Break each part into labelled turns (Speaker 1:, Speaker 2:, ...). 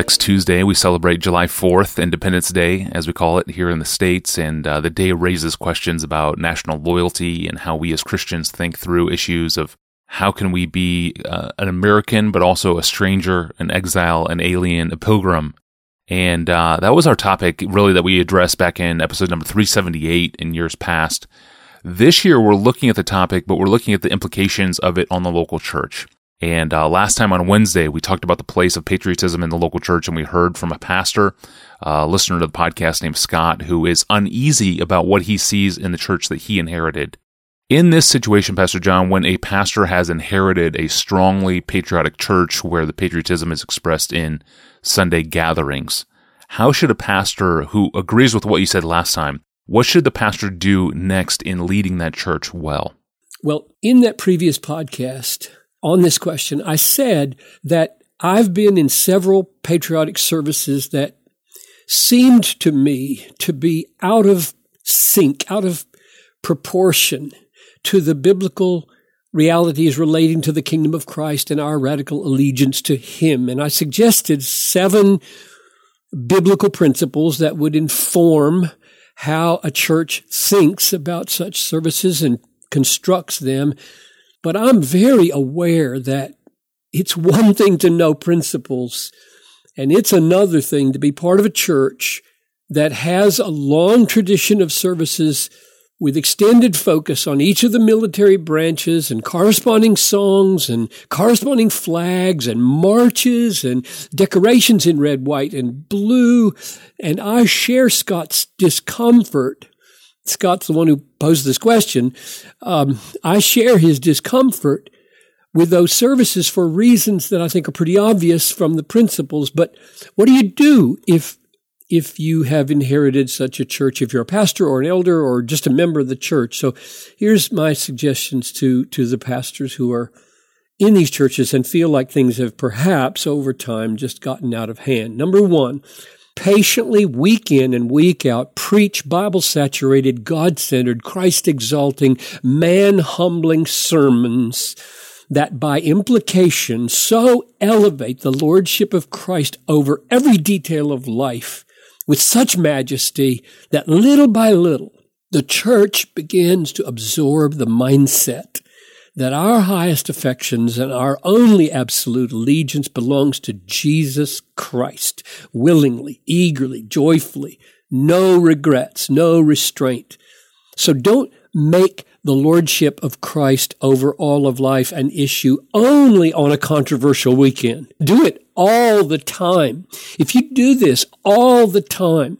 Speaker 1: next Tuesday, we celebrate July 4th, Independence Day, as we call it here in the States. And uh, the day raises questions about national loyalty and how we as Christians think through issues of how can we be uh, an American, but also a stranger, an exile, an alien, a pilgrim. And uh, that was our topic, really, that we addressed back in episode number 378 in years past. This year, we're looking at the topic, but we're looking at the implications of it on the local church. And uh, last time on Wednesday, we talked about the place of patriotism in the local church, and we heard from a pastor, uh, listener to the podcast named Scott, who is uneasy about what he sees in the church that he inherited. In this situation, Pastor John, when a pastor has inherited a strongly patriotic church where the patriotism is expressed in Sunday gatherings, how should a pastor who agrees with what you said last time, what should the pastor do next in leading that church well?
Speaker 2: Well, in that previous podcast, on this question, I said that I've been in several patriotic services that seemed to me to be out of sync, out of proportion to the biblical realities relating to the kingdom of Christ and our radical allegiance to Him. And I suggested seven biblical principles that would inform how a church thinks about such services and constructs them but I'm very aware that it's one thing to know principles, and it's another thing to be part of a church that has a long tradition of services with extended focus on each of the military branches and corresponding songs and corresponding flags and marches and decorations in red, white, and blue. And I share Scott's discomfort Scott's the one who posed this question. Um, I share his discomfort with those services for reasons that I think are pretty obvious from the principles. But what do you do if if you have inherited such a church, if you're a pastor or an elder or just a member of the church? So here's my suggestions to to the pastors who are in these churches and feel like things have perhaps over time just gotten out of hand. Number one, patiently week in and week out preach Bible saturated, God centered, Christ exalting, man humbling sermons that by implication so elevate the Lordship of Christ over every detail of life with such majesty that little by little the church begins to absorb the mindset that our highest affections and our only absolute allegiance belongs to Jesus Christ, willingly, eagerly, joyfully, no regrets, no restraint. So don't make the lordship of Christ over all of life an issue only on a controversial weekend. Do it all the time. If you do this all the time,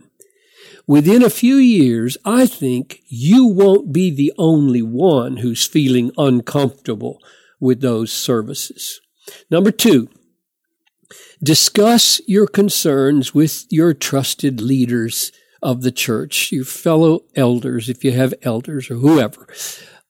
Speaker 2: Within a few years, I think you won't be the only one who's feeling uncomfortable with those services. Number two, discuss your concerns with your trusted leaders of the church, your fellow elders, if you have elders or whoever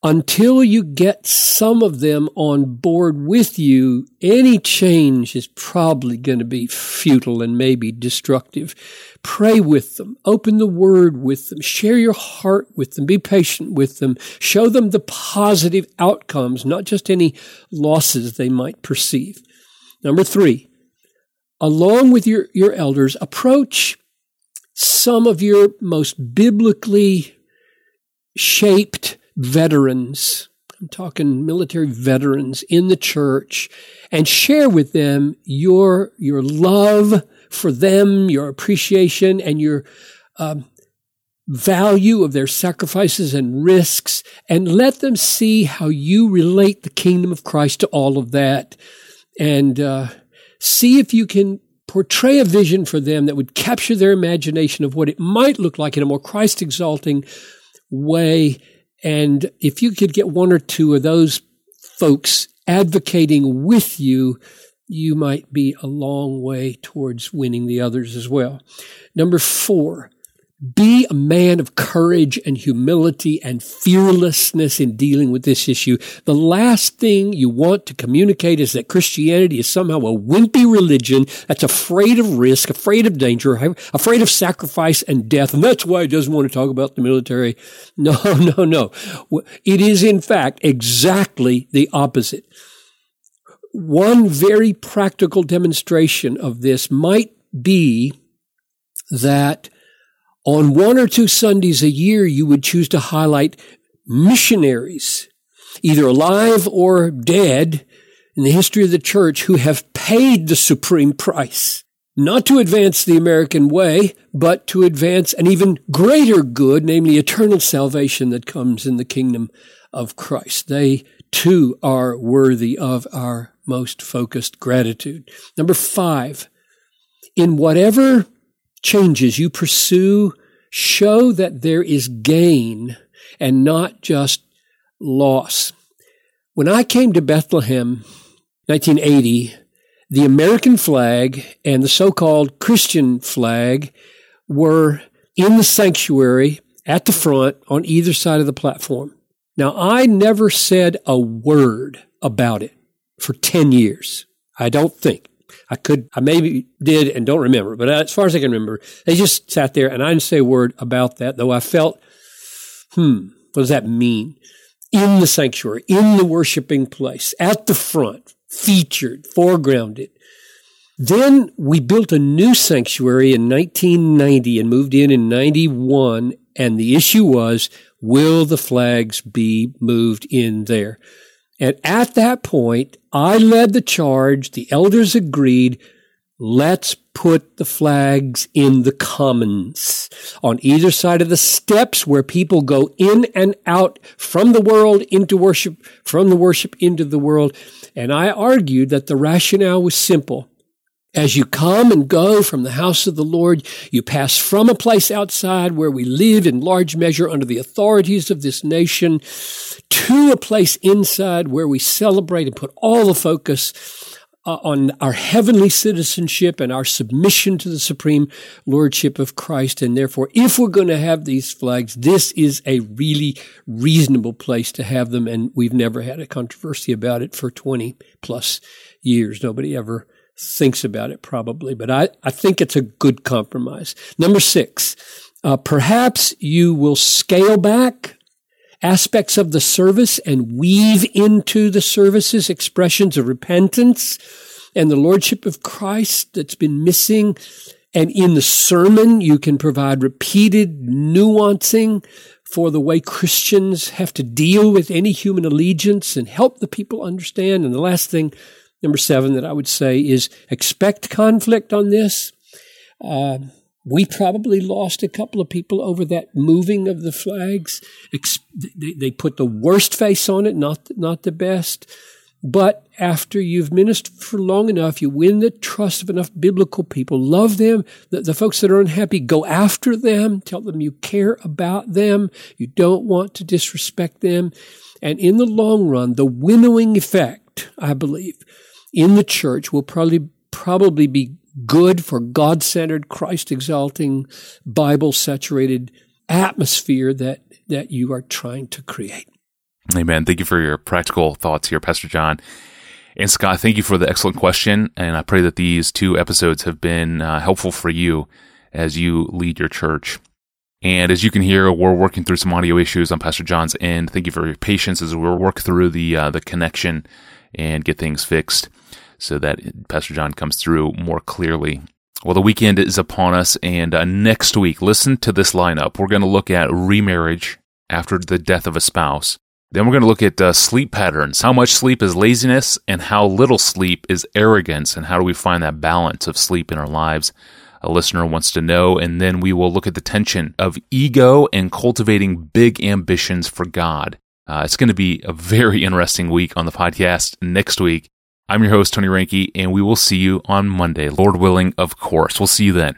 Speaker 2: until you get some of them on board with you, any change is probably going to be futile and maybe destructive. Pray with them, open the word with them, share your heart with them, be patient with them, show them the positive outcomes, not just any losses they might perceive. Number three, along with your, your elders, approach some of your most biblically shaped veterans. I'm talking military veterans in the church and share with them your, your love for them, your appreciation and your, um, value of their sacrifices and risks and let them see how you relate the kingdom of Christ to all of that and, uh, see if you can portray a vision for them that would capture their imagination of what it might look like in a more Christ exalting way and if you could get one or two of those folks advocating with you, you might be a long way towards winning the others as well. Number four, be a man of courage and humility and fearlessness in dealing with this issue. The last thing you want to communicate is that Christianity is somehow a wimpy religion that's afraid of risk, afraid of danger, afraid of sacrifice and death. And that's why it doesn't want to talk about the military. No, no, no. It is in fact exactly the opposite. One very practical demonstration of this might be that on one or two Sundays a year, you would choose to highlight missionaries, either alive or dead in the history of the church who have paid the supreme price, not to advance the American way, but to advance an even greater good, namely eternal salvation that comes in the kingdom of Christ. They too are worthy of our most focused gratitude. Number five, in whatever changes you pursue, show that there is gain and not just loss. When I came to Bethlehem, 1980, the American flag and the so-called Christian flag were in the sanctuary at the front on either side of the platform. Now, I never said a word about it for 10 years. I don't think. I could, I maybe did and don't remember, but as far as I can remember, they just sat there and I didn't say a word about that, though I felt, hmm, what does that mean? In the sanctuary, in the worshiping place, at the front, featured, foregrounded. Then we built a new sanctuary in 1990 and moved in in 91. And the issue was, will the flags be moved in there? And at that point, I led the charge. The elders agreed. Let's put the flags in the commons on either side of the steps where people go in and out from the world into worship, from the worship into the world. And I argued that the rationale was simple. As you come and go from the house of the Lord, you pass from a place outside where we live in large measure under the authorities of this nation to a place inside where we celebrate and put all the focus uh, on our heavenly citizenship and our submission to the supreme lordship of Christ. And therefore, if we're going to have these flags, this is a really reasonable place to have them. And we've never had a controversy about it for 20 plus years. Nobody ever thinks about it probably, but I, I think it's a good compromise. Number six, uh, perhaps you will scale back aspects of the service and weave into the services expressions of repentance and the Lordship of Christ that's been missing. And in the sermon, you can provide repeated nuancing for the way Christians have to deal with any human allegiance and help the people understand. And the last thing, Number seven that I would say is expect conflict on this. Uh, we probably lost a couple of people over that moving of the flags. They, they put the worst face on it, not, not the best. But after you've ministered for long enough, you win the trust of enough biblical people. Love them. The, the, folks that are unhappy, go after them. Tell them you care about them. You don't want to disrespect them. And in the long run, the winnowing effect, I believe, in the church will probably probably be good for God centered, Christ exalting, Bible saturated atmosphere that, that you are trying to create.
Speaker 1: Amen. Thank you for your practical thoughts here, Pastor John. And Scott, thank you for the excellent question. And I pray that these two episodes have been uh, helpful for you as you lead your church. And as you can hear, we're working through some audio issues on Pastor John's end. Thank you for your patience as we work through the uh, the connection and get things fixed so that Pastor John comes through more clearly. Well, the weekend is upon us, and uh, next week, listen to this lineup. We're going to look at remarriage after the death of a spouse. Then we're going to look at uh, sleep patterns. How much sleep is laziness, and how little sleep is arrogance, and how do we find that balance of sleep in our lives? A listener wants to know. And then we will look at the tension of ego and cultivating big ambitions for God. Uh, it's going to be a very interesting week on the podcast next week. I'm your host, Tony Reinke, and we will see you on Monday, Lord willing, of course. We'll see you then.